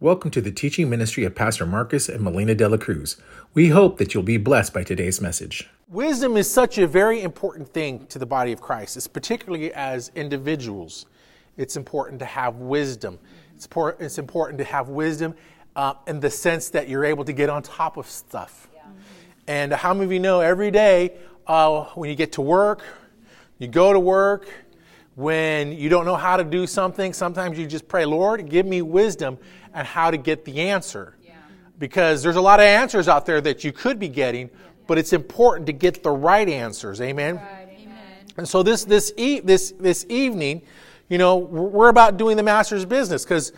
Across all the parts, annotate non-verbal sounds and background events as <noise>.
Welcome to the teaching ministry of Pastor Marcus and Melina De La Cruz. We hope that you'll be blessed by today's message. Wisdom is such a very important thing to the body of Christ. It's particularly as individuals. It's important to have wisdom. It's, important, it's important to have wisdom uh, in the sense that you're able to get on top of stuff. Yeah. And how many of you know every day uh, when you get to work, you go to work, when you don't know how to do something, sometimes you just pray, Lord, give me wisdom and how to get the answer. Yeah. Because there's a lot of answers out there that you could be getting, but it's important to get the right answers. Amen. Right. Amen. And so this this e- this this evening, you know, we're about doing the master's business because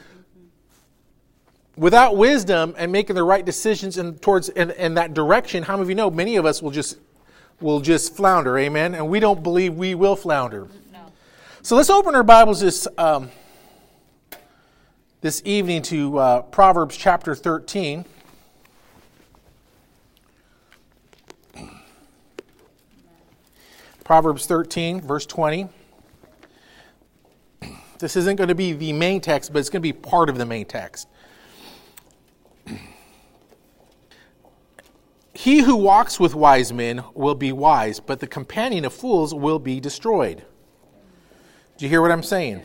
without wisdom and making the right decisions in towards in, in that direction, how many of you know many of us will just will just flounder, amen? And we don't believe we will flounder. Mm-hmm. So let's open our Bibles this, um, this evening to uh, Proverbs chapter 13. Proverbs 13, verse 20. This isn't going to be the main text, but it's going to be part of the main text. He who walks with wise men will be wise, but the companion of fools will be destroyed. Do you hear what I'm saying?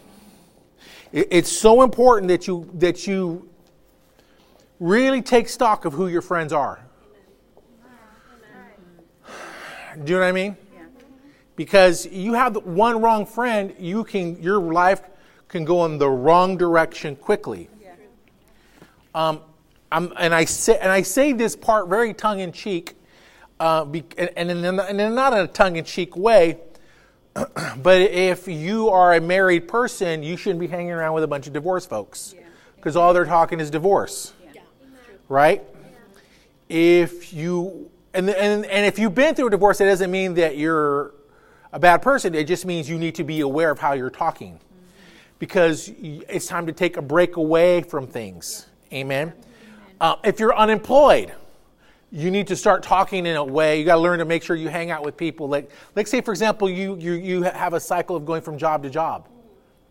It's so important that you that you really take stock of who your friends are. Do you know what I mean? Because you have one wrong friend, you can your life can go in the wrong direction quickly. Um, and I say and I say this part very tongue in cheek, uh, and, in, and in not in a tongue in cheek way <clears throat> but if you are a married person, you shouldn't be hanging around with a bunch of divorced folks because all they're talking is divorce. Yeah. Right? If you and, and and if you've been through a divorce, it doesn't mean that you're a bad person. It just means you need to be aware of how you're talking, because it's time to take a break away from things. Amen. Uh, if you're unemployed, you need to start talking in a way. You got to learn to make sure you hang out with people. Like, let's say, for example, you, you, you have a cycle of going from job to job,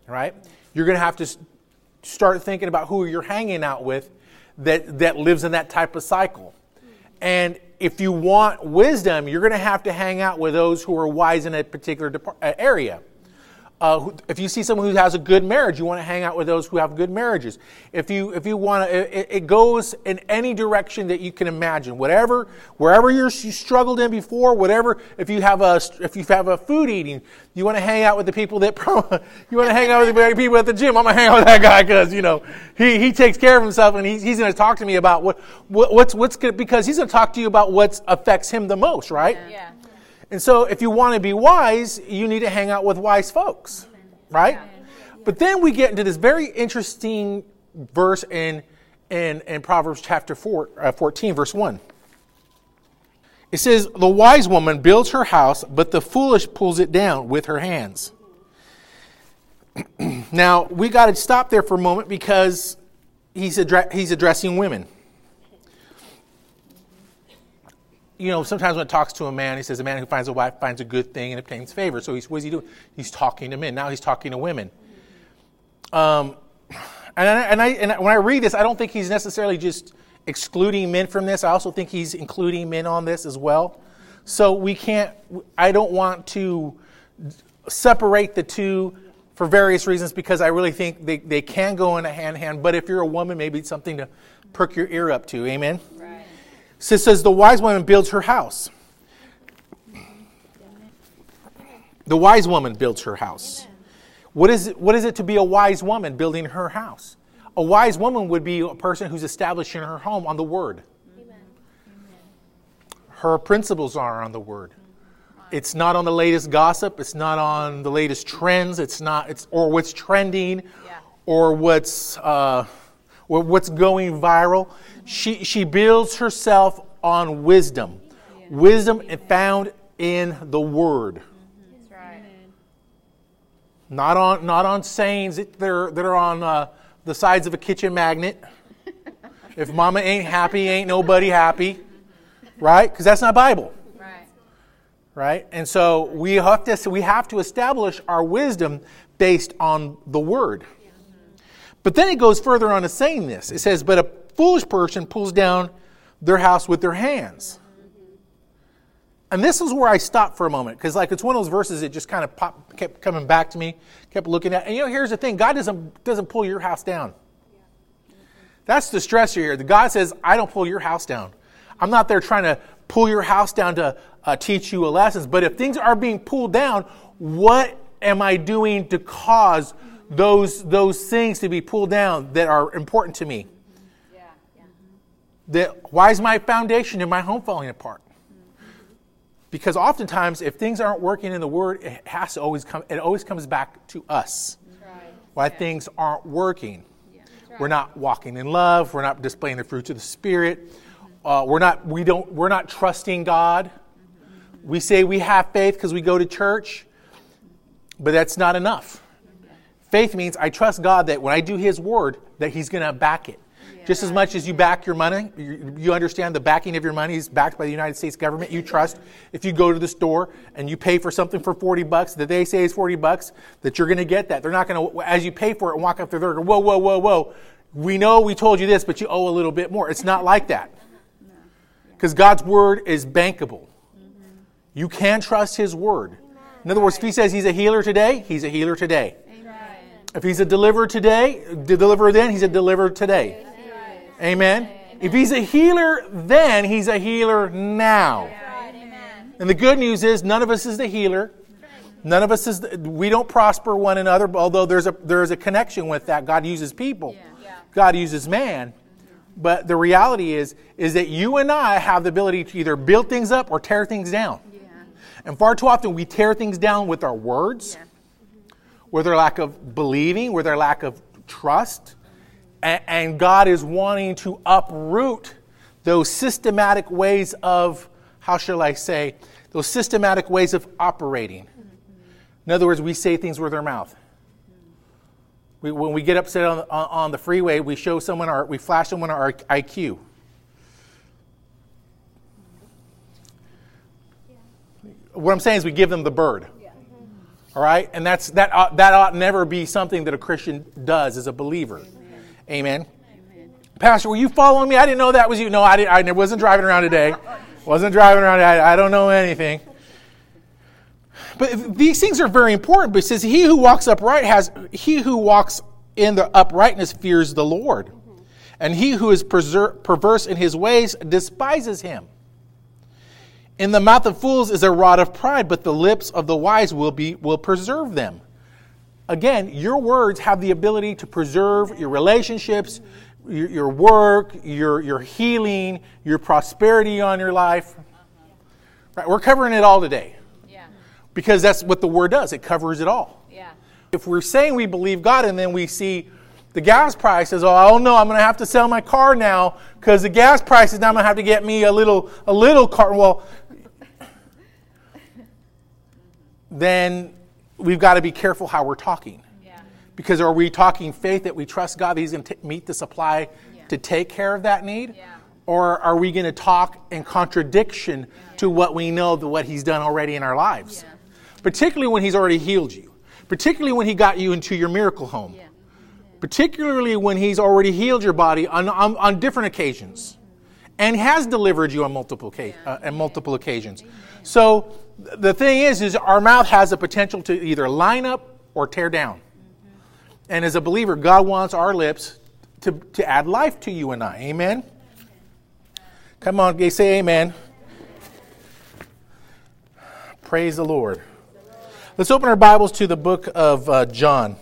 right? You're going to have to start thinking about who you're hanging out with that, that lives in that type of cycle. And if you want wisdom, you're going to have to hang out with those who are wise in a particular uh, area. Uh, if you see someone who has a good marriage, you want to hang out with those who have good marriages. If you if you want to, it, it goes in any direction that you can imagine. Whatever, wherever you're, you struggled in before, whatever. If you have a if you have a food eating, you want to hang out with the people that <laughs> you want to hang out with the people at the gym. I'm gonna hang out with that guy because you know he he takes care of himself and he's he's going to talk to me about what, what what's what's good because he's going to talk to you about what affects him the most, right? yeah. And so, if you want to be wise, you need to hang out with wise folks, right? But then we get into this very interesting verse in, in, in Proverbs chapter four, uh, 14, verse 1. It says, The wise woman builds her house, but the foolish pulls it down with her hands. <clears throat> now, we got to stop there for a moment because he's, addre- he's addressing women. You know, sometimes when it talks to a man, he says, a man who finds a wife finds a good thing and obtains favor. So he's, what is he doing? He's talking to men. Now he's talking to women. Um, and, I, and, I, and when I read this, I don't think he's necessarily just excluding men from this. I also think he's including men on this as well. So we can't, I don't want to separate the two for various reasons because I really think they, they can go in a hand hand. But if you're a woman, maybe it's something to perk your ear up to. Amen? So it says, The wise woman builds her house. The wise woman builds her house. What is, it, what is it to be a wise woman building her house? A wise woman would be a person who's establishing her home on the Word. Her principles are on the Word. It's not on the latest gossip. It's not on the latest trends. It's not. It's or what's trending, yeah. or what's uh, or what's going viral. She, she builds herself on wisdom. Wisdom found in the Word. Not on, not on sayings that are, that are on uh, the sides of a kitchen magnet. <laughs> if mama ain't happy, ain't nobody happy. Right? Because that's not Bible. Right. Right? And so we have, to, we have to establish our wisdom based on the Word. But then it goes further on to saying this. It says, But a foolish person pulls down their house with their hands. And this is where I stopped for a moment because, like, it's one of those verses that just kind of pop, kept coming back to me, kept looking at. And you know, here's the thing: God doesn't doesn't pull your house down. That's the stress here. The God says, "I don't pull your house down. I'm not there trying to pull your house down to uh, teach you a lesson. But if things are being pulled down, what am I doing to cause those those things to be pulled down that are important to me? Yeah. yeah. That why is my foundation in my home falling apart? Because oftentimes, if things aren't working in the Word, it has to always come. It always comes back to us. Right. Why yeah. things aren't working. Yeah. Right. We're not walking in love. We're not displaying the fruits of the Spirit. Uh, we're not. We don't. We're not trusting God. Mm-hmm. We say we have faith because we go to church, but that's not enough. Faith means I trust God that when I do His word, that He's going to back it. Just as much as you back your money, you understand the backing of your money is backed by the United States government. You trust if you go to the store and you pay for something for 40 bucks that they say is 40 bucks, that you're going to get that. They're not going to, as you pay for it and walk up door, go, whoa, whoa, whoa, whoa. We know we told you this, but you owe a little bit more. It's not like that. Because God's word is bankable. You can trust His word. In other words, if He says He's a healer today, He's a healer today. If He's a deliverer today, deliverer then, He's a deliverer today. Amen. If he's a healer then, he's a healer now. And the good news is none of us is the healer. None of us is the, we don't prosper one another, although there's a there's a connection with that. God uses people. God uses man. But the reality is is that you and I have the ability to either build things up or tear things down. And far too often we tear things down with our words, with our lack of believing, with our lack of trust, and God is wanting to uproot those systematic ways of, how shall I say, those systematic ways of operating. In other words, we say things with our mouth. We, when we get upset on, on, on, the freeway, we show someone our, we flash someone our IQ. What I'm saying is we give them the bird. All right? And that's, that, ought, that ought never be something that a Christian does as a believer. Amen. Amen. Pastor, were you following me? I didn't know that was you. No, I, didn't, I wasn't driving around today. wasn't driving around. I, I don't know anything. But these things are very important because he who walks upright has he who walks in the uprightness fears the Lord, and he who is perverse in his ways despises him. In the mouth of fools is a rod of pride, but the lips of the wise will be will preserve them. Again, your words have the ability to preserve your relationships, your, your work, your, your healing, your prosperity on your life. Right? We're covering it all today. Yeah. Because that's what the word does. It covers it all. Yeah. If we're saying we believe God and then we see the gas prices, oh, oh no, I'm going to have to sell my car now because the gas prices now I'm going to have to get me a little a little car. Well, then we've got to be careful how we're talking. Yeah. Because are we talking faith that we trust God that He's going to meet the supply yeah. to take care of that need? Yeah. Or are we going to talk in contradiction to what we know that what He's done already in our lives? Particularly when He's already healed you. Particularly when He got you into your miracle home. Particularly when He's already healed your body on, on, on different occasions. And has delivered you on multiple, uh, on multiple occasions. So the thing is, is our mouth has the potential to either line up or tear down. And as a believer, God wants our lips to, to add life to you and I. Amen? Come on, say amen. Praise the Lord. Let's open our Bibles to the book of uh, John.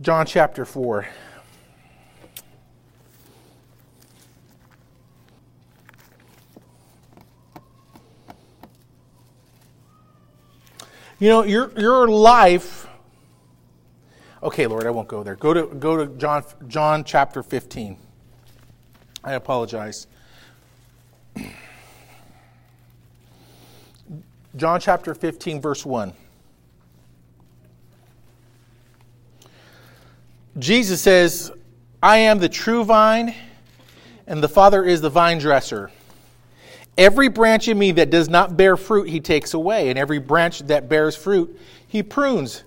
John chapter 4. You know, your, your life. Okay, Lord, I won't go there. Go to, go to John, John chapter 15. I apologize. <clears throat> John chapter 15, verse 1. Jesus says, I am the true vine, and the Father is the vine dresser. Every branch in me that does not bear fruit, he takes away, and every branch that bears fruit, he prunes,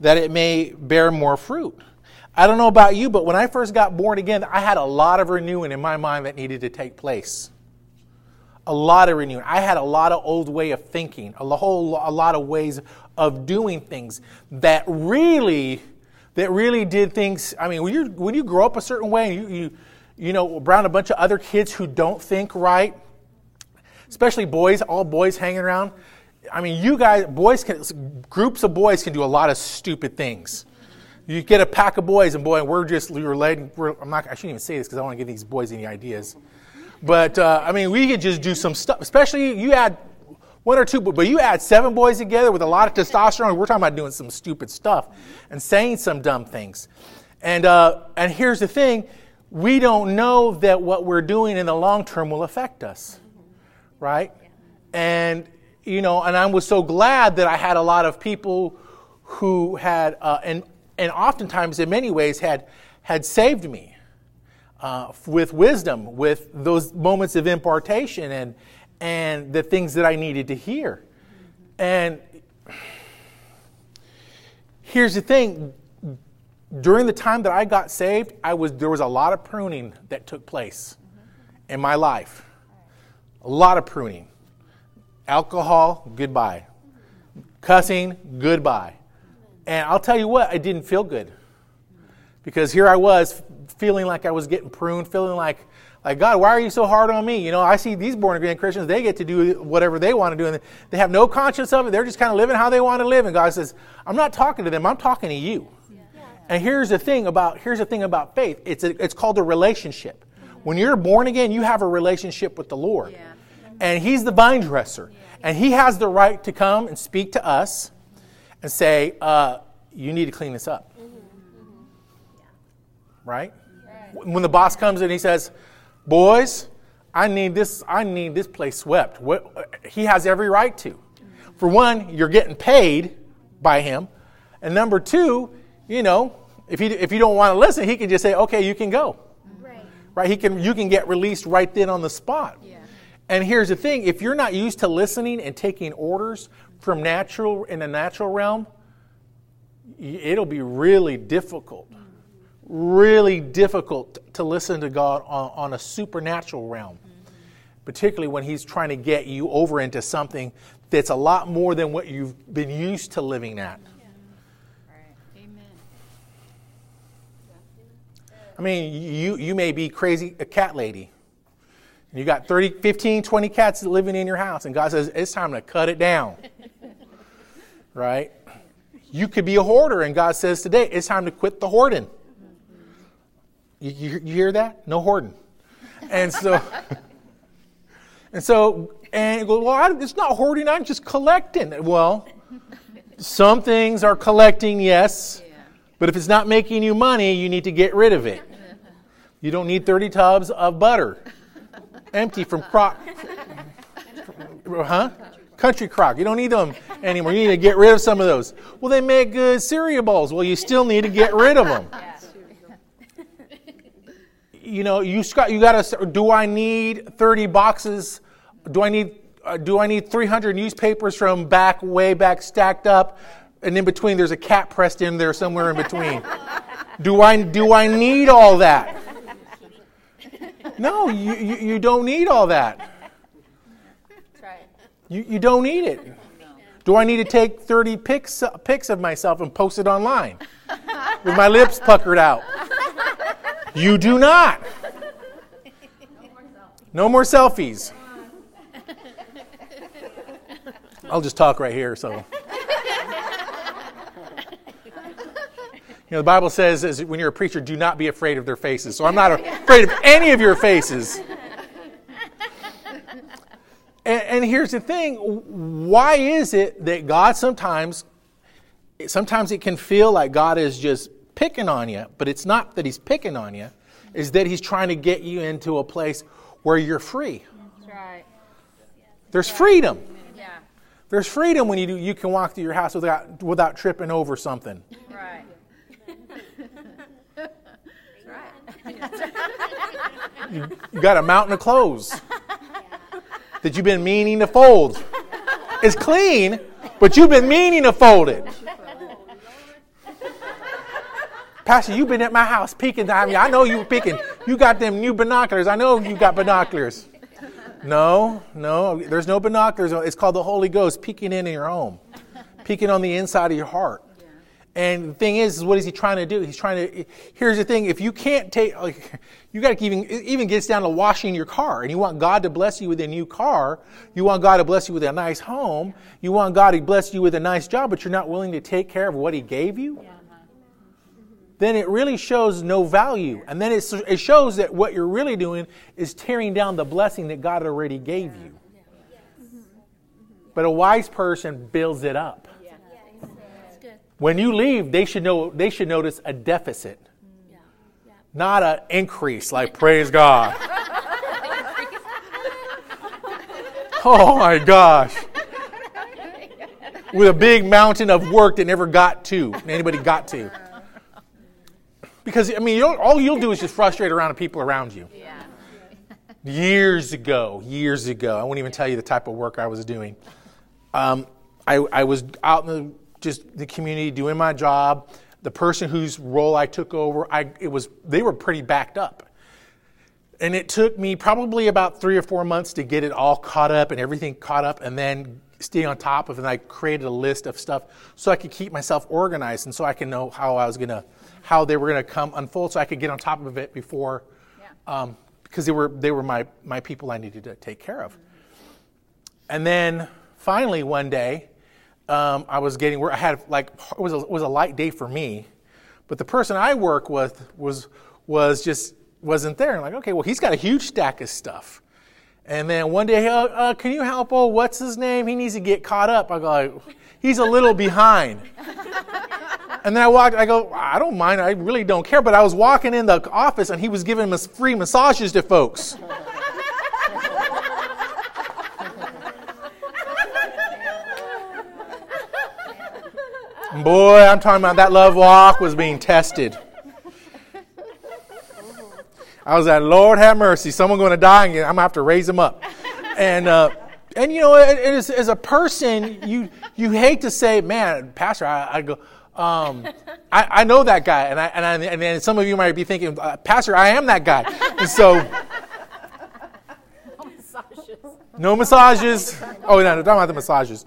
that it may bear more fruit. I don't know about you, but when I first got born again, I had a lot of renewing in my mind that needed to take place. A lot of renewing. I had a lot of old way of thinking, a whole a lot of ways of doing things that really, that really did things. I mean, when you when you grow up a certain way, you you you know around a bunch of other kids who don't think right, especially boys, all boys hanging around. I mean, you guys, boys can, groups of boys can do a lot of stupid things. You get a pack of boys, and boy, we're just, we're I'm not, I shouldn't even say this because I don't want to give these boys any ideas. But, uh, I mean, we could just do some stuff, especially you add one or two, but you add seven boys together with a lot of testosterone, we're talking about doing some stupid stuff and saying some dumb things. And, uh, and here's the thing we don't know that what we're doing in the long term will affect us right? And, you know, and I was so glad that I had a lot of people who had, uh, and, and oftentimes in many ways had, had saved me uh, with wisdom, with those moments of impartation and, and the things that I needed to hear. And here's the thing during the time that I got saved, I was, there was a lot of pruning that took place in my life. A lot of pruning. Alcohol, goodbye. Cussing, goodbye. And I'll tell you what, I didn't feel good. Because here I was feeling like I was getting pruned, feeling like, like God, why are you so hard on me? You know, I see these born again Christians, they get to do whatever they want to do, and they have no conscience of it. They're just kind of living how they want to live. And God says, I'm not talking to them, I'm talking to you. Yeah. And here's the thing about here's the thing about faith. It's a, it's called a relationship. When you're born again, you have a relationship with the Lord. Yeah and he's the vine dresser. And he has the right to come and speak to us and say, uh, you need to clean this up. Mm-hmm. Mm-hmm. Right? When the boss comes in, he says, boys, I need this, I need this place swept. What, he has every right to. Mm-hmm. For one, you're getting paid by him. And number two, you know, if, he, if you don't want to listen, he can just say, okay, you can go. Right. right? He can, you can get released right then on the spot. Yeah. And here's the thing if you're not used to listening and taking orders from natural in the natural realm, it'll be really difficult. Really difficult to listen to God on, on a supernatural realm, particularly when He's trying to get you over into something that's a lot more than what you've been used to living at. I mean, you, you may be crazy, a cat lady. And you got 30, 15, 20 cats living in your house, and God says, it's time to cut it down. <laughs> right? You could be a hoarder, and God says today, it's time to quit the hoarding. You, you, you hear that? No hoarding. And so, <laughs> and so, and go, well, I, it's not hoarding, I'm just collecting. Well, some things are collecting, yes, but if it's not making you money, you need to get rid of it. You don't need 30 tubs of butter empty from crock. huh? Country crock. You don't need them anymore. You need to get rid of some of those. Well, they make good cereal bowls. Well, you still need to get rid of them. You know, you got you got to. Do I need thirty boxes? Do I need uh, do I need 300 newspapers from back way back stacked up and in between there's a cat pressed in there somewhere in between do i do i need all that no, you, you, you don't need all that. You, you don't need it. Do I need to take 30 pics, pics of myself and post it online with my lips puckered out? You do not. No more selfies. I'll just talk right here, so. You know, the Bible says is when you're a preacher, do not be afraid of their faces. So I'm not afraid of any of your faces. <laughs> And, and here's the thing why is it that God sometimes, sometimes it can feel like God is just picking on you, but it's not that He's picking on you, is that He's trying to get you into a place where you're free. That's right. There's freedom. Yeah. There's freedom when you do, you can walk through your house without without tripping over something. Right. You, got a mountain of clothes. that you've been meaning to fold. It's clean, but you've been meaning to fold it. Pastor, you've been at my house peeking. I mean, I know you were peeking. You got them new binoculars. I know you got binoculars. No, no, there's no binoculars. It's called the Holy Ghost peeking in your home, peeking on the inside of your heart. And the thing is, is what is he trying to do? He's trying to. Here's the thing: if you can't take, like, you got to even even gets down to washing your car, and you want God to bless you with a new car, you want God to bless you with a nice home, you want God to bless you with a nice job, but you're not willing to take care of what He gave you. Yeah then it really shows no value. And then it shows that what you're really doing is tearing down the blessing that God already gave you. But a wise person builds it up. When you leave, they should know they should notice a deficit. Not an increase, like praise God. <laughs> Oh my gosh. With a big mountain of work that never got to, anybody got to. Because, I mean, you'll, all you'll do is just frustrate around the people around you. Yeah. Years ago, years ago, I won't even tell you the type of work I was doing. Um, I, I was out in the, just the community doing my job. The person whose role I took over, I, it was, they were pretty backed up. And it took me probably about three or four months to get it all caught up and everything caught up and then stay on top of it. And I created a list of stuff so I could keep myself organized and so I can know how I was going to how they were going to come unfold so I could get on top of it before, yeah. um, because they were, they were my, my people I needed to take care of. And then finally one day, um, I was getting I had like it was a, it was a light day for me, but the person I work with was was just wasn't there. I'm like, okay, well he's got a huge stack of stuff. And then one day, uh, uh, can you help? Oh, what's his name? He needs to get caught up. I go, he's a little behind. <laughs> And then I walked, I go, I don't mind, I really don't care. But I was walking in the office and he was giving free massages to folks. Boy, I'm talking about that love walk was being tested. I was like, Lord have mercy, someone going to die and I'm going to have to raise them up. And, uh, and you know, it, it is, as a person, you, you hate to say, man, Pastor, I, I go, um, I, I, know that guy, and I, and, I, and then some of you might be thinking, uh, Pastor, I am that guy. And so, no massages. No massages. Oh, no, no, talking about the massages.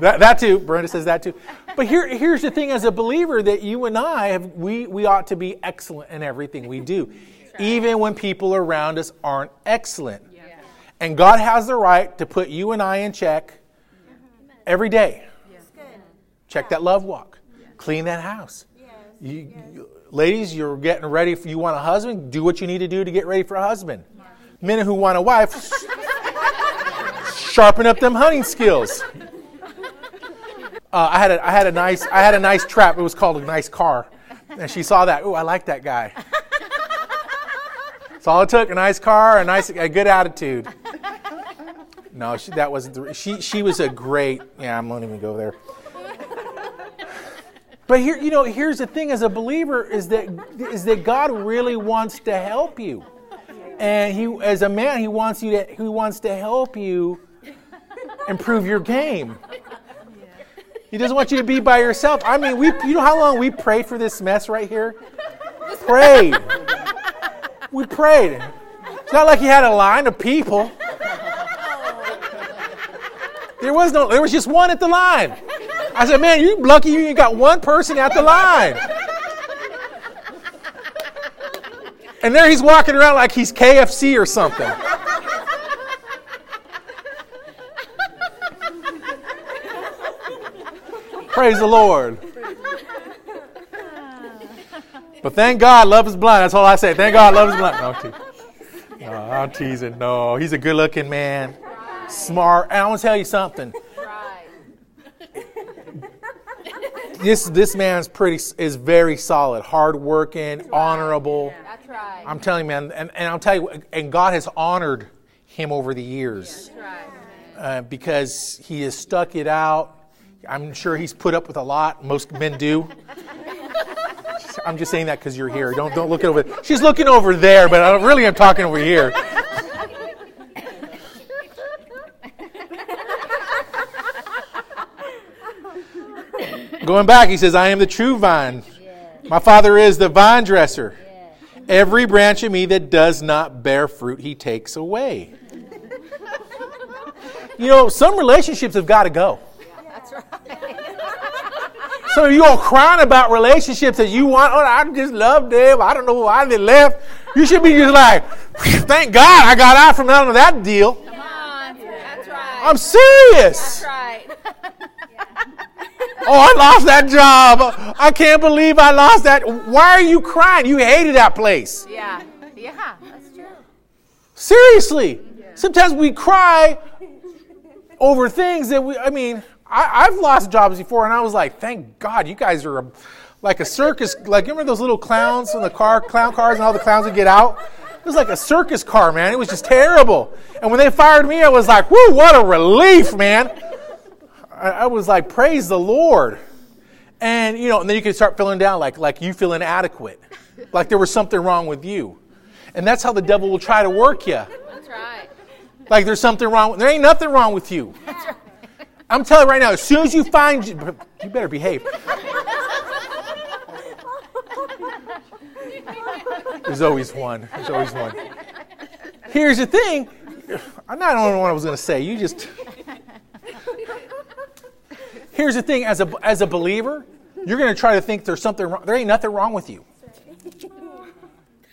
That, that too. Brenda says that too. But here, here's the thing: as a believer, that you and I have, we we ought to be excellent in everything we do, even when people around us aren't excellent. Yeah. And God has the right to put you and I in check every day. Check that love walk. Clean that house. You, you, ladies, you're getting ready. If you want a husband, do what you need to do to get ready for a husband. Men who want a wife, <laughs> sharpen up them hunting skills. <laughs> Uh, I had a, I had a nice, I had a nice trap. It was called a nice car, and she saw that. Oh, I like that guy. That's all it took: a nice car, a nice, a good attitude. No, she, that wasn't the. She, she was a great. Yeah, I'm not even go there. But here, you know, here's the thing: as a believer, is that is that God really wants to help you, and He, as a man, He wants you to He wants to help you improve your game. He doesn't want you to be by yourself. I mean, we, you know how long we prayed for this mess right here? Prayed. We prayed. It's not like He had a line of people. There was no. There was just one at the line. I said, man, you lucky you got one person at the line. And there he's walking around like he's KFC or something. Praise the Lord. But thank God, love is blind. That's all I say. Thank God, love is blind. No, I'm teasing. No, I'm teasing. No, he's a good looking man, smart. And I want to tell you something. this this man's pretty is very solid, hardworking, right. honorable. Yeah. That's right. I'm telling you, man, and, and I'll tell you, and God has honored him over the years. That's right. Uh, because he has stuck it out. I'm sure he's put up with a lot. Most men do. I'm just saying that because you're here. Don't don't look over. She's looking over there, but I really am talking over here. Going back, he says, "I am the true vine. My Father is the vine dresser. Every branch of me that does not bear fruit, He takes away." You know, some relationships have got to go. <laughs> That's right. Some of you all crying about relationships that you want. Oh, I just love them. I don't know why they left. You should be just like, thank God I got out from under that deal. Come on. That's right. I'm serious. That's right. Oh, I lost that job. I can't believe I lost that. Why are you crying? You hated that place. Yeah. Yeah. That's true. Seriously. Sometimes we cry over things that we, I mean, I, I've lost jobs before and I was like, thank God you guys are a, like a circus. Like, remember those little clowns in the car, clown cars, and all the clowns would get out? It was like a circus car, man. It was just terrible. And when they fired me, I was like, whoo, what a relief, man. I, I was like, praise the Lord. And, you know, and then you can start feeling down like, like you feel inadequate, like there was something wrong with you. And that's how the devil will try to work you. That's right. Like there's something wrong. There ain't nothing wrong with you. I'm telling you right now, as soon as you find, you better behave. There's always one. There's always one. Here's the thing. I'm not know what I was going to say. You just. Here's the thing. As a as a believer, you're going to try to think there's something wrong. There ain't nothing wrong with you.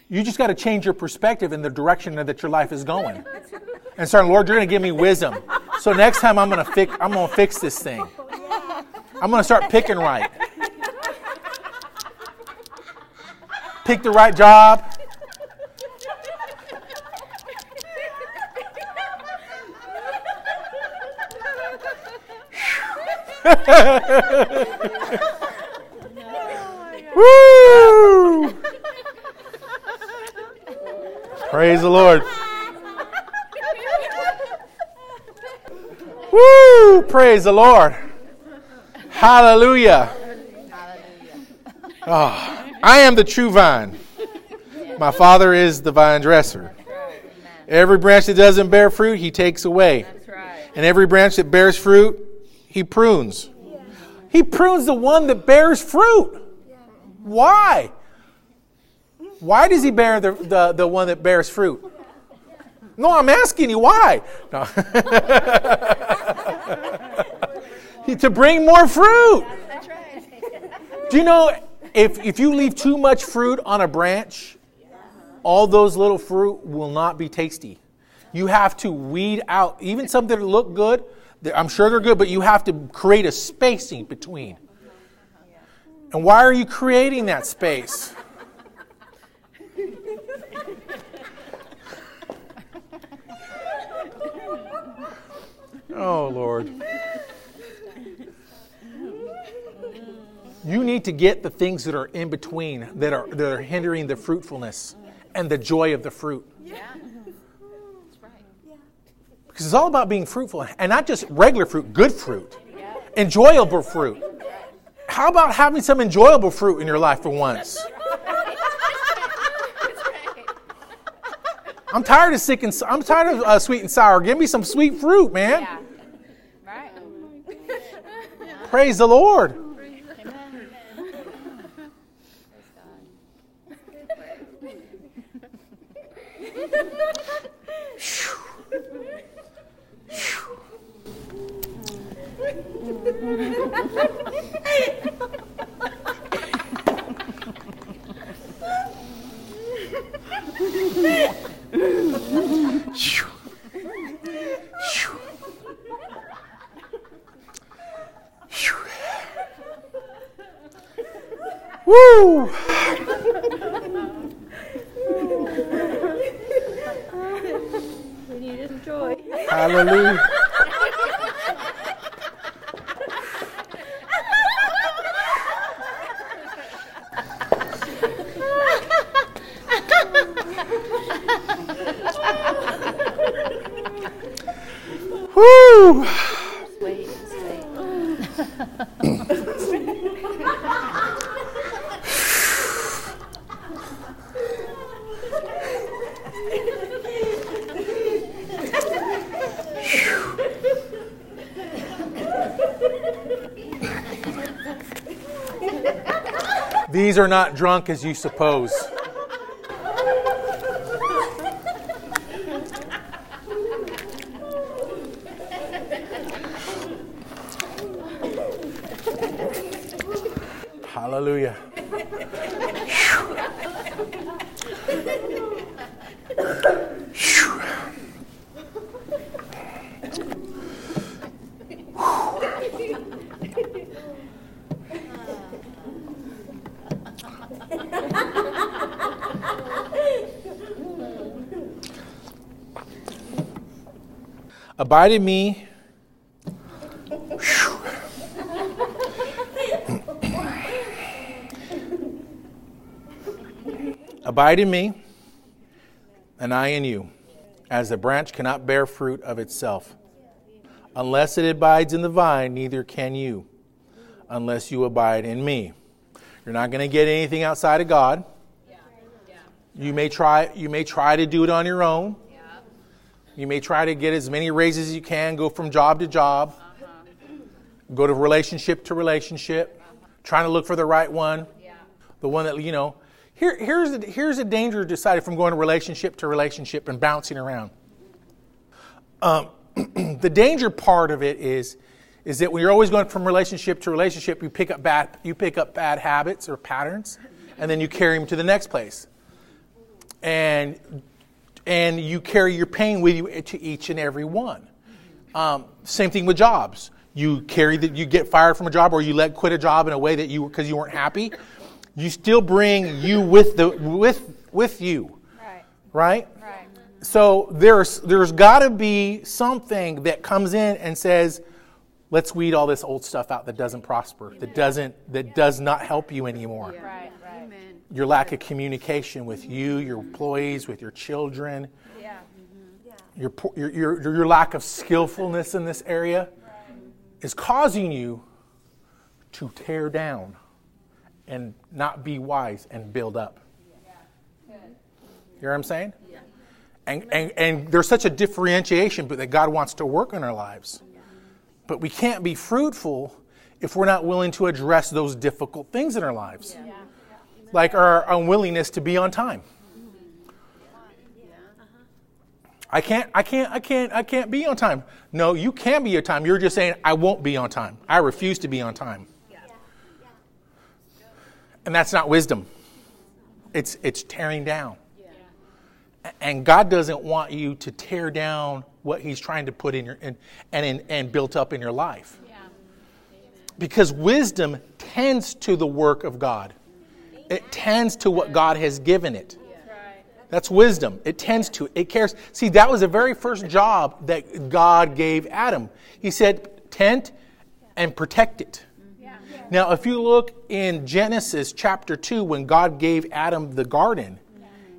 You just got to change your perspective in the direction that your life is going. And start, Lord, you're going to give me wisdom. So next time I'm going to fix I'm going to fix this thing. I'm going to start picking right. Pick the right job. <laughs> Woo! Praise the Lord. Praise the Lord. Hallelujah. Oh, I am the true vine. My Father is the vine dresser. Every branch that doesn't bear fruit, He takes away. And every branch that bears fruit, He prunes. He prunes the one that bears fruit. Why? Why does He bear the, the, the one that bears fruit? No, I'm asking you why. No. <laughs> to bring more fruit. Do you know if, if you leave too much fruit on a branch, all those little fruit will not be tasty. You have to weed out, even some that look good, I'm sure they're good, but you have to create a spacing between. And why are you creating that space? Oh, Lord. You need to get the things that are in between that are, that are hindering the fruitfulness and the joy of the fruit. Yeah. That's right. Yeah. Because it's all about being fruitful and not just regular fruit, good fruit, enjoyable fruit. How about having some enjoyable fruit in your life for once? I'm tired of sick and I'm tired of uh, sweet and sour. Give me some sweet fruit, man. Yeah. Right. Praise the Lord. <laughs> <laughs> Woo! <laughs> We need joy. Hallelujah. Woo! Wait, wait. These are not drunk as you suppose. Hallelujah. Abide in me. Abide in me, and I in you, as the branch cannot bear fruit of itself. Unless it abides in the vine, neither can you, unless you abide in me. You're not going to get anything outside of God. You may try you may try to do it on your own. You may try to get as many raises as you can, go from job to job, go to relationship to relationship, trying to look for the right one, the one that, you know. Here, here's, the, here's a danger decided from going relationship to relationship and bouncing around. Um, <clears throat> the danger part of it is, is that when you're always going from relationship to relationship, you pick up bad, you pick up bad habits or patterns, and then you carry them to the next place. And and you carry your pain with you to each and every one. Um, same thing with jobs. You carry that you get fired from a job or you let quit a job in a way that you because you weren't happy. You still bring you with the with with you, Right. right? Right. So there's there's got to be something that comes in and says, let's weed all this old stuff out that doesn't prosper, that doesn't that does not help you anymore Right. Right. Your lack of communication with you, your employees, with your children, Yeah. your, po- your, your, your lack of skillfulness in this area is causing you to tear down and not be wise and build up. You hear what I'm saying? And, and, and there's such a differentiation but that God wants to work in our lives. But we can't be fruitful if we're not willing to address those difficult things in our lives like our unwillingness to be on time. I can't, I can't, I can't, I can't be on time. No, you can be on time. You're just saying, I won't be on time. I refuse to be on time. And that's not wisdom. It's, it's tearing down. And God doesn't want you to tear down what He's trying to put in your in, and in, and built up in your life. Because wisdom tends to the work of God. It tends to what God has given it. That's wisdom. It tends to. It cares. See, that was the very first job that God gave Adam. He said, "Tent and protect it." Now, if you look in Genesis chapter 2, when God gave Adam the garden,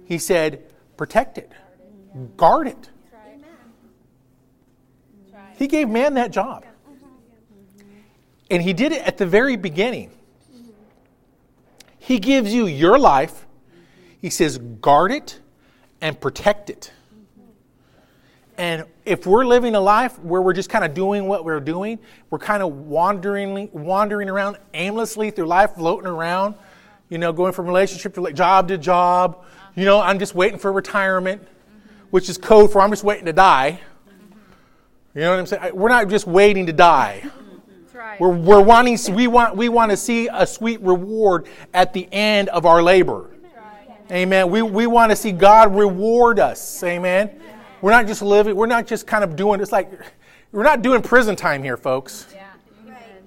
he said, protect it, guard it. He gave man that job. And he did it at the very beginning. He gives you your life. He says, guard it and protect it. And if we're living a life where we're just kind of doing what we're doing, we're kind of wandering, wandering around aimlessly through life, floating around, you know, going from relationship to job to job. You know, I'm just waiting for retirement, which is code for I'm just waiting to die. You know what I'm saying? We're not just waiting to die. That's right. We're, we're wanting, we want, we want to see a sweet reward at the end of our labor. Amen. We, we want to see God reward us. Amen. We're not just living, we're not just kind of doing, it's like, we're not doing prison time here, folks. Yeah.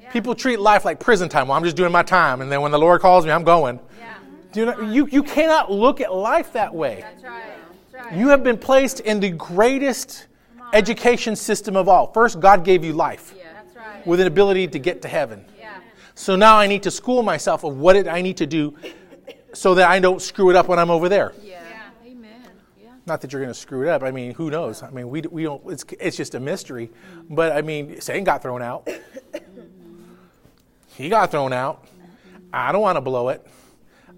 Yeah. People treat life like prison time. Well, I'm just doing my time, and then when the Lord calls me, I'm going. Yeah. Do you, know, you, you cannot look at life that way. That's right. That's right. You have been placed in the greatest education system of all. First, God gave you life Yeah. That's right. With an ability to get to heaven. Yeah. So now I need to school myself of what it, I need to do so that I don't screw it up when I'm over there. Yeah. Amen. Yeah. Not that you're going to screw it up. I mean, who knows? I mean, we, we don't. It's it's just a mystery. But I mean, Satan got thrown out. Mm-hmm. He got thrown out. I don't want to blow it.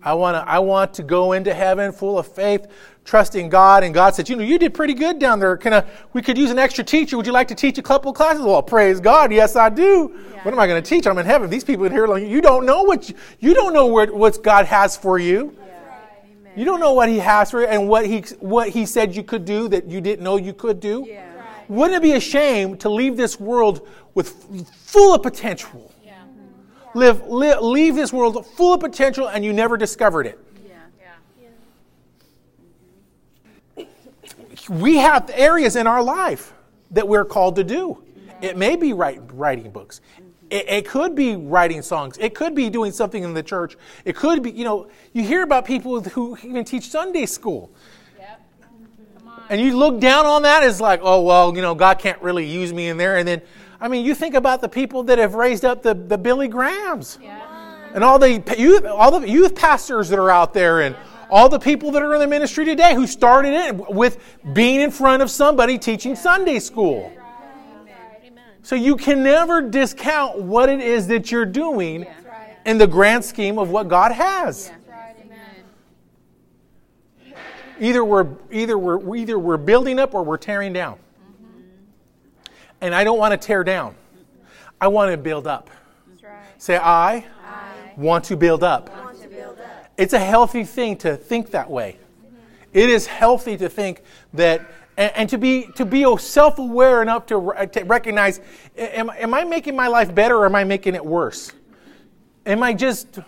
I want to I want to go into heaven full of faith, trusting God. And God said, you know, you did pretty good down there. Can I, we could use an extra teacher. Would you like to teach a couple classes? Well, praise God. Yes, I do. Yeah. What am I going to teach? I'm in heaven. These people in here, like, you don't know what you, you don't know what, what God has for you. Amen. You don't know what He has for you and what He what He said you could do that you didn't know you could do. Yeah. Wouldn't it be a shame to leave this world with full of potential? Live, li- leave this world full of potential and you never discovered it. Yeah. Yeah. We have areas in our life that we're called to do. It may be write, writing books. Mm-hmm. It, it could be writing songs. It could be doing something in the church. It could be, you know, you hear about people who even teach Sunday school. Yep. And you look down on that as like, oh, well, you know, God can't really use me in there. And then, I mean, you think about the people that have raised up the, the Billy Grahams. Yeah. and all the youth, all the youth pastors that are out there, and all the people that are in the ministry today who started it with being in front of somebody teaching Sunday school. So you can never discount what it is that you're doing in the grand scheme of what God has. Either we're either we're either we're building up or we're tearing down. And I don't want to tear down. I want to build up. Right. Say I I want to build up. want to build up. It's a healthy thing to think that way. Mm-hmm. It is healthy to think that, and, and to be to be self-aware enough to, to recognize: am, am I making my life better, or am I making it worse? Am I just?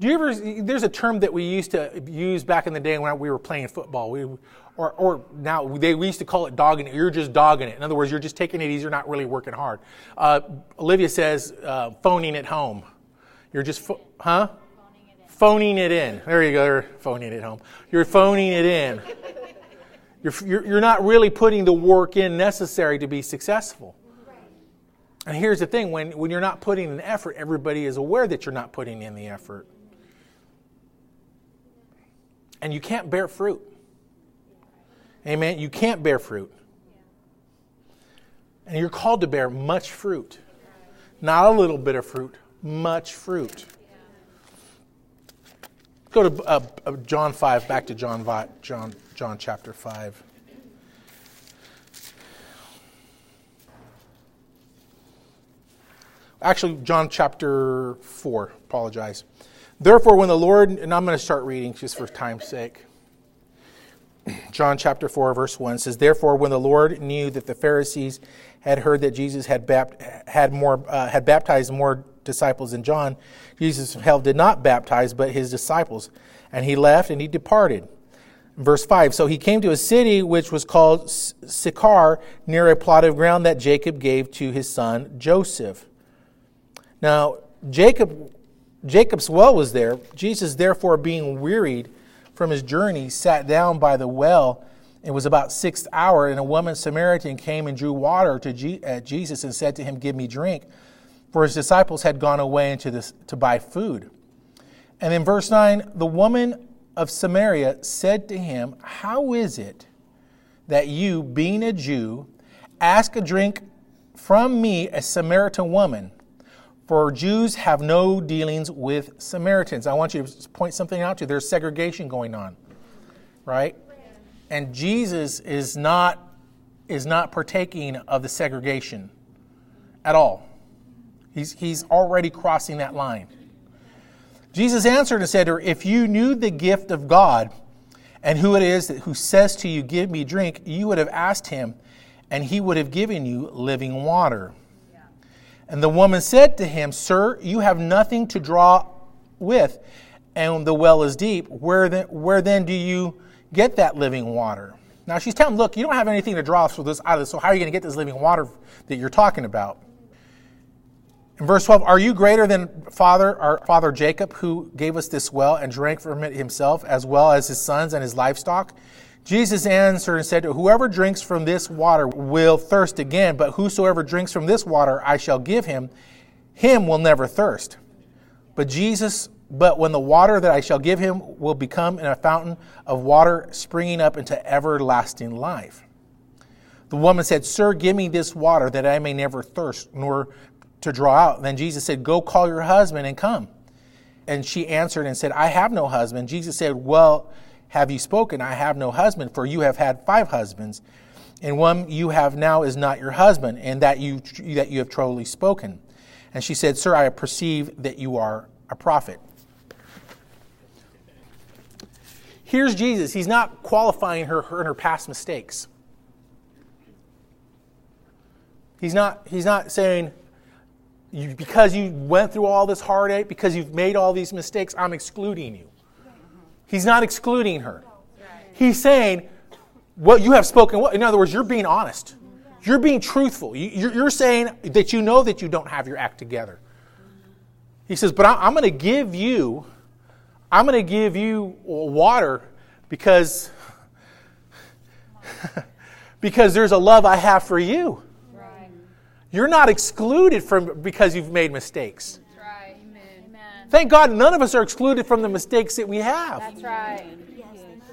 Do you ever? There's a term that we used to use back in the day when we were playing football. We, or, or now they we used to call it dogging it. You're just dogging it. In other words, you're just taking it easy. You're not really working hard. Uh, Olivia says uh, phoning it home. You're just, huh? Phoning it in. There you go. You're phoning it home. You're phoning it in. You're, you're, you're not really putting the work in necessary to be successful. And here's the thing when, when you're not putting in effort, everybody is aware that you're not putting in the effort. And you can't bear fruit. Amen. You can't bear fruit. And you're called to bear much fruit. Not a little bit of fruit, much fruit. Go to uh, uh, John 5, back to John, John, John chapter 5. Actually, John chapter 4, apologize. Therefore, when the Lord, and I'm going to start reading just for time's sake. John chapter 4, verse 1 says, Therefore, when the Lord knew that the Pharisees had heard that Jesus had, bapt- had, more, uh, had baptized more disciples than John, Jesus himself did not baptize, but his disciples. And he left and he departed. Verse 5 So he came to a city which was called Sychar, near a plot of ground that Jacob gave to his son Joseph. Now, Jacob, Jacob's well was there. Jesus, therefore, being wearied from his journey, sat down by the well. It was about sixth hour, and a woman Samaritan came and drew water to at Jesus and said to him, Give me drink. For his disciples had gone away into this, to buy food. And in verse 9, the woman of Samaria said to him, How is it that you, being a Jew, ask a drink from me, a Samaritan woman? For Jews have no dealings with Samaritans. I want you to point something out to you. There's segregation going on, right? And Jesus is not, is not partaking of the segregation at all. He's, he's already crossing that line. Jesus answered and said to her, If you knew the gift of God and who it is that, who says to you, Give me drink, you would have asked him, and he would have given you living water. And the woman said to him, Sir, you have nothing to draw with, and the well is deep. Where then, where then do you get that living water? Now she's telling him, Look, you don't have anything to draw from this this, so how are you going to get this living water that you're talking about? In verse 12, Are you greater than father, our father Jacob, who gave us this well and drank from it himself, as well as his sons and his livestock? Jesus answered and said, Whoever drinks from this water will thirst again, but whosoever drinks from this water I shall give him, him will never thirst. But Jesus, but when the water that I shall give him will become in a fountain of water springing up into everlasting life. The woman said, Sir, give me this water that I may never thirst, nor to draw out. Then Jesus said, Go call your husband and come. and she answered and said, I have no husband. Jesus said, Well, have you spoken? I have no husband, for you have had five husbands, and one you have now is not your husband, and that you that you have truly spoken. And she said, Sir, I perceive that you are a prophet. Here's Jesus. He's not qualifying her, her and her past mistakes. He's not, he's not saying, because you went through all this heartache, because you've made all these mistakes, I'm excluding you. He's not excluding her. He's saying, what you have spoken, in other words, you're being honest. You're being truthful. You're saying that you know that you don't have your act together. He says, but I'm going to give you, I'm going to give you water because, <laughs> because there's a love I have for you. You're not excluded from because you've made mistakes. That's right. Amen. Thank God none of us are excluded from the mistakes that we have. That's right.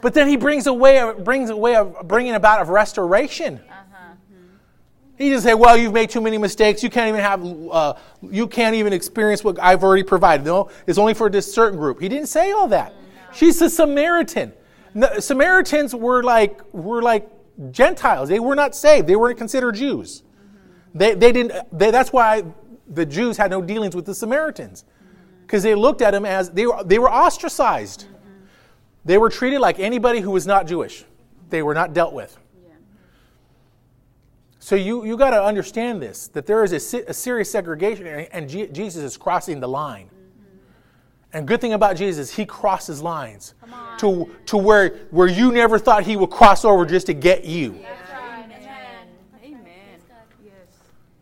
But then he brings a way of, brings a way of bringing about of restoration. Uh-huh. He doesn't say, "Well, you've made too many mistakes. You can't even have, uh, you can't even experience what I've already provided." No, it's only for this certain group. He didn't say all that. She's a Samaritan. No, Samaritans were like were like Gentiles. They were not saved. They weren't considered Jews. They, they didn't. They, that's why the Jews had no dealings with the Samaritans, because they looked at them as they were, they were ostracized. They were treated like anybody who was not Jewish. They were not dealt with. So you, you got to understand this that there is a, a serious segregation, and, and G, Jesus is crossing the line. Mm-hmm. And good thing about Jesus, he crosses lines to, to where, where you never thought he would cross over just to get you. That's right. Amen. Amen. Yes.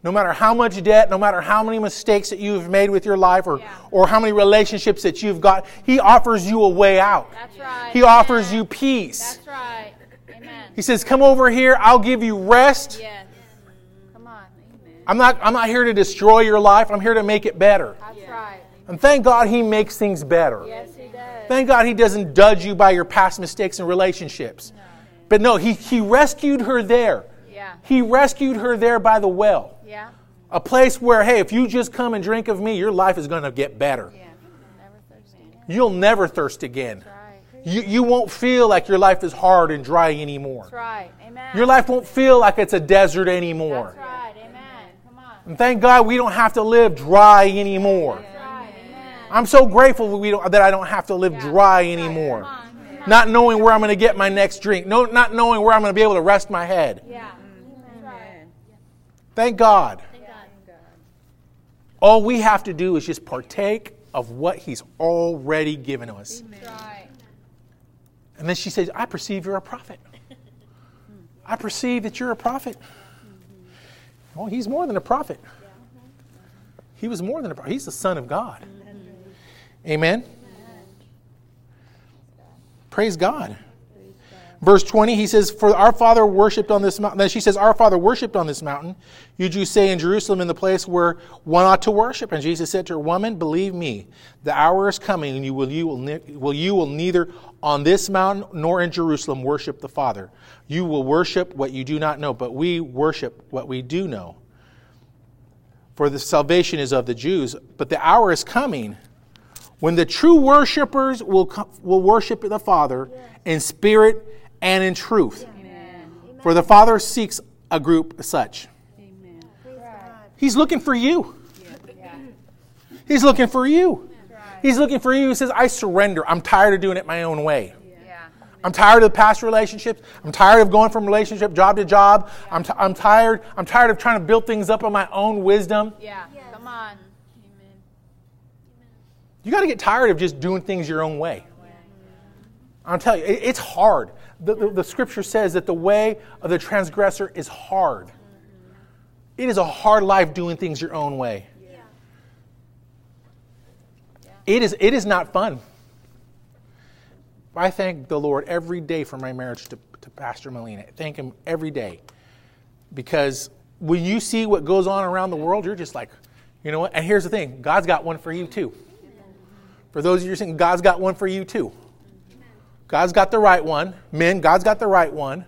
No matter how much debt, no matter how many mistakes that you've made with your life or, or how many relationships that you've got, he offers you a way out. That's right. He offers you peace. That's right. Amen. He says, Come over here, I'll give you rest. Yes. Come on. I'm not, I'm not here to destroy your life, I'm here to make it better. That's right. And thank God he makes things better. Yes, he does. Thank God he doesn't judge you by your past mistakes and relationships. No. But no, he, he rescued her there. Yeah. He rescued her there by the well. Yeah. A place where, hey, if you just come and drink of me, your life is going to get better. Yeah. Never. You'll never thirst again. Right. You, you won't feel like your life is hard and dry anymore. That's right. Amen. Your life won't feel like it's a desert anymore. That's right. Amen. Come on. And thank God we don't have to live dry anymore. That's right. Amen. I'm so grateful we don't, that I don't have to live dry anymore. Come on. Not knowing where I'm going to get my next drink. No, not knowing where I'm going to be able to rest my head. Yeah. Right. Thank God. All we have to do is just partake of what He's already given us. Right. And then she says, I perceive you're a prophet. I perceive that you're a prophet. Well, he's more than a prophet. He was more than a prophet. He's the Son of God. Amen. Praise God. Verse 20, he says, For our father worshipped on this mountain. Then she says, Our father worshipped on this mountain. You Jews say in Jerusalem, in the place where one ought to worship. And Jesus said to her, Woman, believe me, the hour is coming, and you will, you will, will, you will neither on this mountain nor in Jerusalem worship the Father. You will worship what you do not know, but we worship what we do know. For the salvation is of the Jews. But the hour is coming when the true worshipers will, will worship the Father in spirit and in truth. For the Father seeks a group such. He's looking for you. He's looking for you. He's looking for you. He says, I surrender. I'm tired of doing it my own way. I'm tired of the past relationships. I'm tired of going from relationship job to job. I'm, t- I'm tired. I'm tired of trying to build things up on my own wisdom. Yeah. Come on. Amen. You got to get tired of just doing things your own way. I'll tell you, it- it's hard. The, the, the scripture says that the way of the transgressor is hard. It is a hard life doing things your own way. It is, it is not fun. I thank the Lord every day for my marriage to, to Pastor Molina. I thank Him every day. Because when you see what goes on around the world, you're just like, you know what? And here's the thing God's got one for you too. For those of you who are saying, God's got one for you too. God's got the right one. Men, God's got the right one.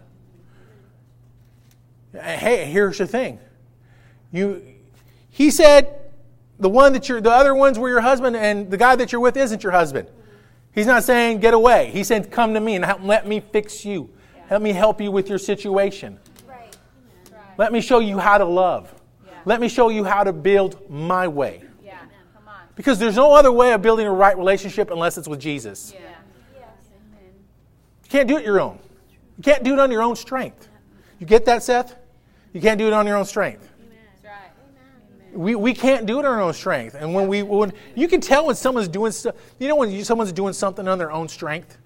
Hey, here's the thing. You, he said, the one that you're, the other ones were your husband, and the guy that you're with isn't your husband. He's not saying get away. He said, come to me and help, let me fix you. Let me help you with your situation. Right. Let me show you how to love. Yeah. Let me show you how to build my way. Yeah. Come on. Because there's no other way of building a right relationship unless it's with Jesus. Yeah. Yes. You can't do it your own. You can't do it on your own strength. You get that, Seth? You can't do it on your own strength. We, we can't do it on our own strength. And when we when you can tell when someone's doing stuff, you know when you, someone's doing something on their own strength.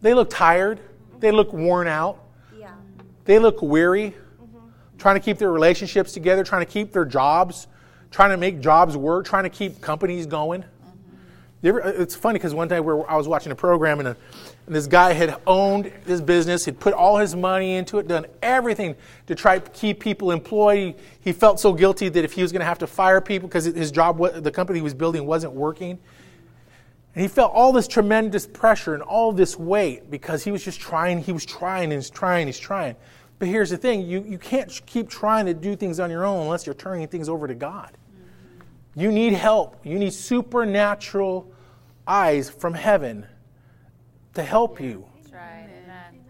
They look tired. They look worn out. Yeah. They look weary, Mhm. trying to keep their relationships together, trying to keep their jobs, trying to make jobs work, trying to keep companies going. Ever- uh, it's funny because one time we were, I was watching a program and, a, and this guy had owned this business, had put all his money into it, done everything to try to keep people employed. He, he felt so guilty that if he was going to have to fire people because his job, the company he was building, wasn't working. And he felt all this tremendous pressure and all this weight because he was just trying, he was trying and he's trying, he's trying. But here's the thing you, you can't keep trying to do things on your own unless you're turning things over to God. You need help. You need supernatural eyes from heaven to help you. That's right. Amen.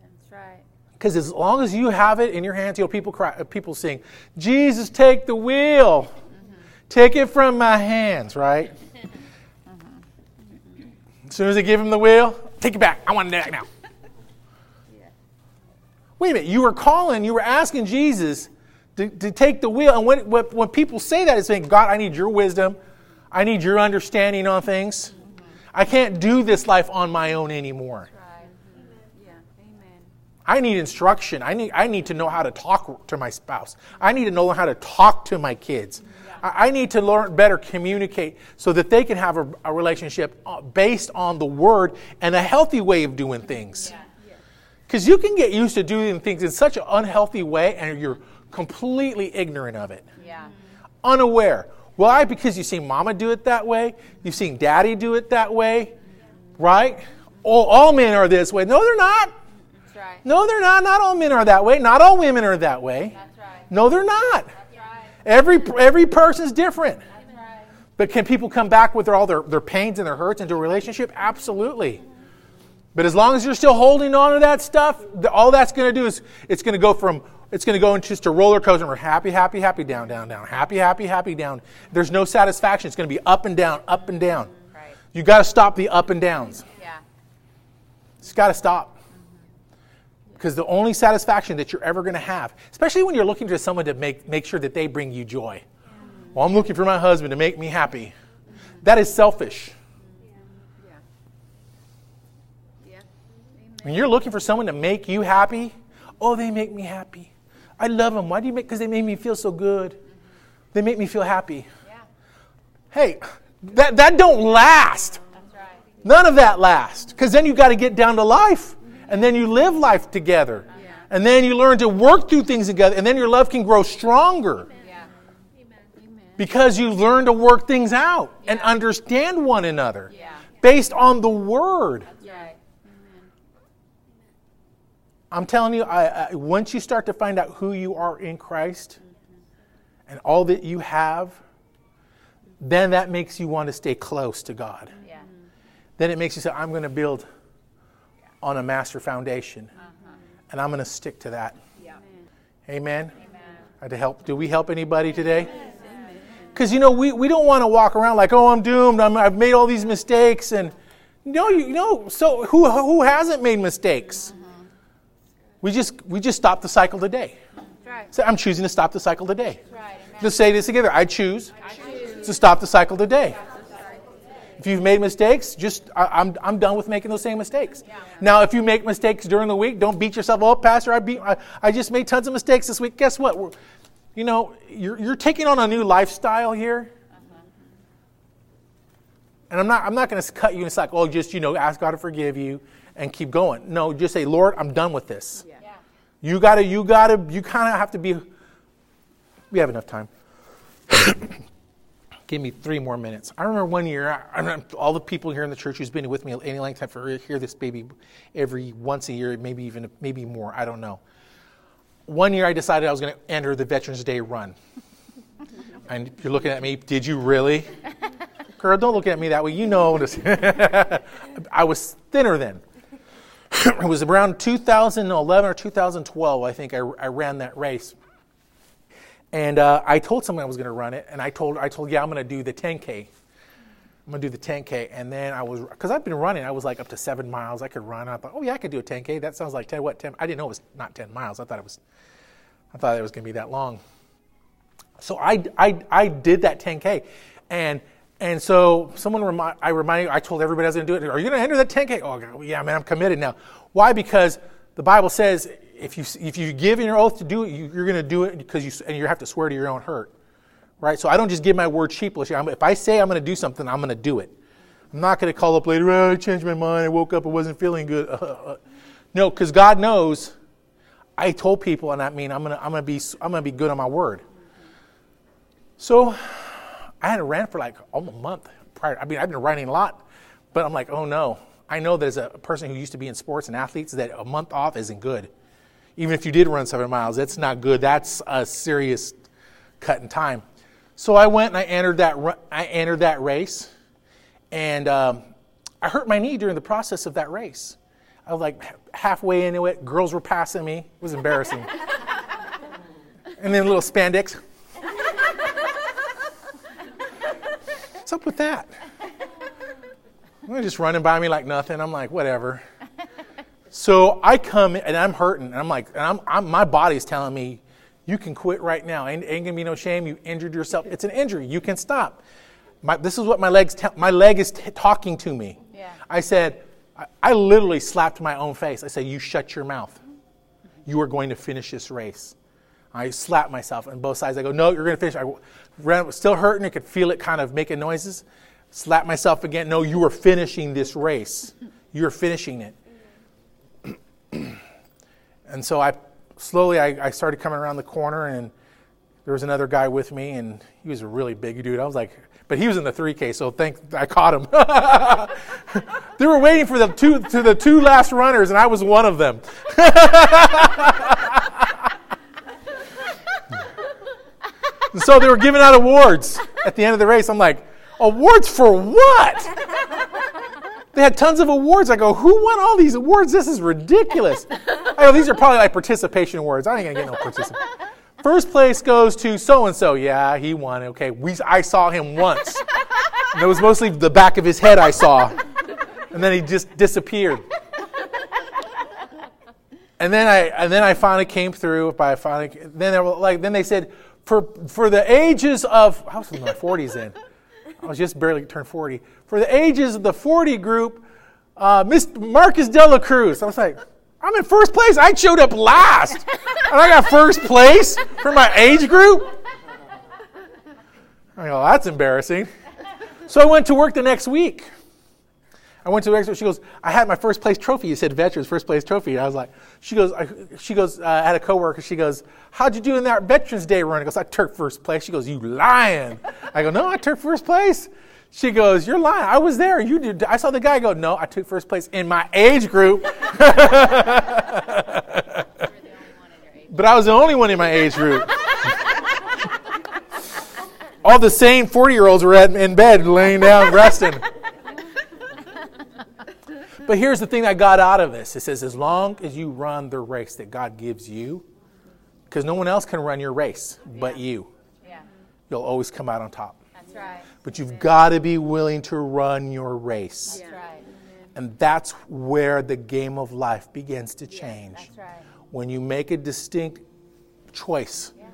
That's right. Because as long as you have it in your hands, you know, people cry, uh, people sing, "Jesus, take the wheel, take it from my hands." Right? <laughs> As soon as they give him the wheel, take it back. I want it back now. <laughs> Wait a minute. You were calling, you were asking Jesus to, to take the wheel. And when, when, when people say that, it's saying, God, I need your wisdom. I need your understanding on things. I can't do this life on my own anymore. Right. Yeah. Amen. I need instruction. I need, I need to know how to talk to my spouse. I need to know how to talk to my kids. I, I need to learn better communicate so that they can have a, a relationship uh, based on the word and a healthy way of doing things. Because you can get used to doing things in such an unhealthy way and you're completely ignorant of it, Yeah. unaware. Why? Because you've seen mama do it that way, you've seen daddy do it that way, right? All, all men are this way. No, they're not. That's right. No, they're not. Not all men are that way. Not all women are that way. That's right. No, they're not. Right. Every every person's different. That's right. But can people come back with all their, their pains and their hurts into a relationship? Absolutely. But as long as you're still holding on to that stuff, all that's going to do is it's going to go from it's going to go into just a roller coaster. We're happy, happy, happy, down, down, down, happy, happy, happy, down. There's no satisfaction. It's going to be up and down, up and down. Right. You got to stop the up and downs. Yeah. It's got to stop. Mm-hmm. Because the only satisfaction that you're ever going to have, especially when you're looking to someone to make, make sure that they bring you joy. Well, I'm looking for my husband to make me happy. Mm-hmm. That is selfish. Yeah. Yeah. When you're looking for someone to make you happy, oh, they make me happy. I love them. Why do you make? Because they make me feel so good. They make me feel happy. Yeah. Hey, that, that don't last. That's right. None of that lasts. Because then you got to get down to life. And then you live life together. And then you learn to work through things together. And then your love can grow stronger. Yeah. Amen. Because you learn to work things out and understand one another Yeah. based on the Word. That's right. I'm telling you, I, I, once you start to find out who you are in Christ and all that you have, then that makes you want to stay close to God. Yeah. Then it makes you say, I'm going to build on a master foundation, and I'm going to stick to that. Yeah. Amen. Uh, To help, do we help anybody today? Because you know we, we don't want to walk around like, oh, I'm doomed. I'm, I've made all these mistakes, and no, you know. So who who hasn't made mistakes? We just we just stop the cycle today. Right. So I'm choosing to stop the cycle today. Right. Let's say this together. I choose I choose. to stop the cycle today. If you've made mistakes, just I, I'm, I'm done with making those same mistakes. Now, if you make mistakes during the week, don't beat yourself up, Pastor. I, beat, I, I just made tons of mistakes this week. Guess what? We're, you know, you're, you're taking on a new lifestyle here. And I'm not, I'm not going to cut you. It's like, oh, just, you know, ask God to forgive you and keep going. No, just say, Lord, I'm done with this. Yeah. You gotta, you gotta, you kind of have to be. We have enough time. <coughs> Give me three more minutes. I remember one year, I, I remember all the people here in the church who's been with me any length of time for hear this baby every once a year, maybe even maybe more. I don't know. one year I decided I was going to enter the Veterans Day run. <laughs> and you're looking at me, did you really? <laughs> Girl, don't look at me that way. You know, <laughs> I was thinner then. It was around 2011 or 2012, I think, I, I ran that race. And uh, I told someone I was going to run it, and I told, I told, yeah, I'm going to do the 10K. I'm going to do the 10K. And then I was, because I've been running, I was like up to seven miles. I could run. I thought, oh, yeah, I could do a 10K. That sounds like 10, what, 10? I didn't know it was not 10 miles. I thought it was, I thought it was going to be that long. So I, I, I did that 10K. And and so someone remind, I reminded, I told everybody I was going to do it. Are you going to enter the 10K? Oh, yeah, man, I'm committed now. Why? Because the Bible says if you if you give in your oath to do it, you, are going to do it because you and you have to swear to your own hurt, right? So I don't just give my word sheepishly. If I say I'm going to do something, I'm going to do it. I'm not going to call up later. Oh, I changed my mind. I woke up. I wasn't feeling good. <laughs> no, because God knows. I told people, and I mean, I'm going to I'm going to be I'm going to be good on my word. So I hadn't ran for like almost a month prior. I mean, I've been running a lot, but I'm like, oh no. I know that there's a person who used to be in sports and athletes that a month off isn't good. Even if you did run seven miles, that's not good. That's a serious cut in time. So I went and I entered that. I entered that race, and um, I hurt my knee during the process of that race. I was like halfway into it. Girls were passing me. It was embarrassing. <laughs> and then a little spandex. What's up with that? They're just running by me like nothing. I'm like, whatever. So I come and I'm hurting, and I'm like, and I'm, I'm, my body's telling me, you can quit right now. Ain't, ain't gonna be no shame. You injured yourself. It's an injury. You can stop. My, this is what my legs. Te- my leg is t- talking to me. Yeah. I said, I, I literally slapped my own face. I said, you shut your mouth. You are going to finish this race. I slapped myself on both sides. I go, no, you're going to finish. I ran, still hurting. I could feel it kind of making noises. Slap myself again. No, you are finishing this race. You're finishing it. <clears throat> and so I slowly I, I, started coming around the corner, and there was another guy with me, and he was a really big dude. I was like, but he was in the 3K, so thank I caught him. <laughs> they were waiting for the two to the two last runners, and I was one of them. <laughs> And so they were giving out awards at the end of the race. I'm like, awards for what? They had tons of awards. I go, who won all these awards? This is ridiculous. I go, these are probably like participation awards. I ain't gonna get no participation. First place goes to so and so. Yeah, he won. Okay, we, I saw him once. And it was mostly the back of his head I saw, and then he just disappeared. And then I and then I finally came through. By finally, then they were like, then they said, for, for the ages of, I was in my 40s then. I was just barely turned 40. For the ages of the 40 group, uh, Miss Marcus De La Cruz. I was like, I'm in first place. I showed up last. and I got first place for my age group. I go, that's embarrassing. So I went to work the next week. I went to the expo. she goes, I had my first place trophy. You said veterans first place trophy. I was like, she goes, I, she goes, uh, I had a coworker. She goes, how'd you do in that Veterans Day run? I goes, I took first place. She goes, you lying. I go, no, I took first place. She goes, you're lying. I was there. You did. I saw the guy go, no, I took first place in my age group. <laughs> but I was the only one in my age group. All the same 40 year olds were in bed laying down resting. But here's the thing I got out of this it says, as long as you run the race that God gives you, because no one else can run your race but yeah. you, yeah. you'll always come out on top. That's right. But you've got to be willing to run your race. That's right. And that's where the game of life begins to change. that's right. When you make a distinct choice, yeah.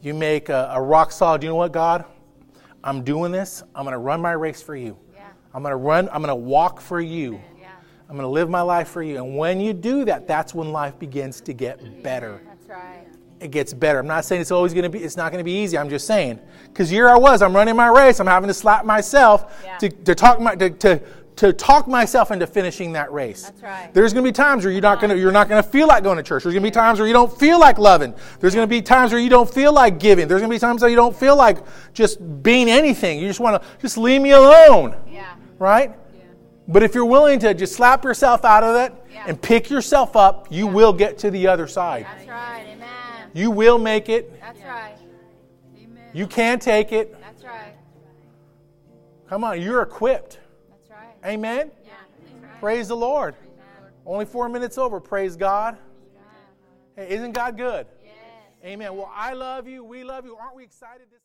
you make a, a rock solid, you know what, God? I'm doing this. I'm going to run my race for you. Yeah. I'm going to run, I'm going to walk for you. I'm going to live my life for you. And when you do that, that's when life begins to get better. That's right. It gets better. I'm not saying it's always going to be, it's not going to be easy. I'm just saying. Because here I was, I'm running my race. I'm having to slap myself yeah. to, to, talk my, to, to, to talk myself into finishing that race. That's right. There's going to be times where you're not going to you're not going to feel like going to church. There's going to be times where you don't feel like loving. There's going to be times where you don't feel like giving. There's going to be times where you don't feel like just being anything. You just want to just leave me alone. Yeah. Right? But if you're willing to just slap yourself out of it yeah. and pick yourself up, you yeah. will get to the other side. That's right. Amen. You will make it. That's right. Amen. You can take it. That's right. Come on, you're equipped. That's right. Amen. Yeah. That's right. Praise the Lord. Amen. Only four minutes over. Praise God. Hey, isn't God good? Yes. Amen. Well, I love you. We love you. Aren't we excited this?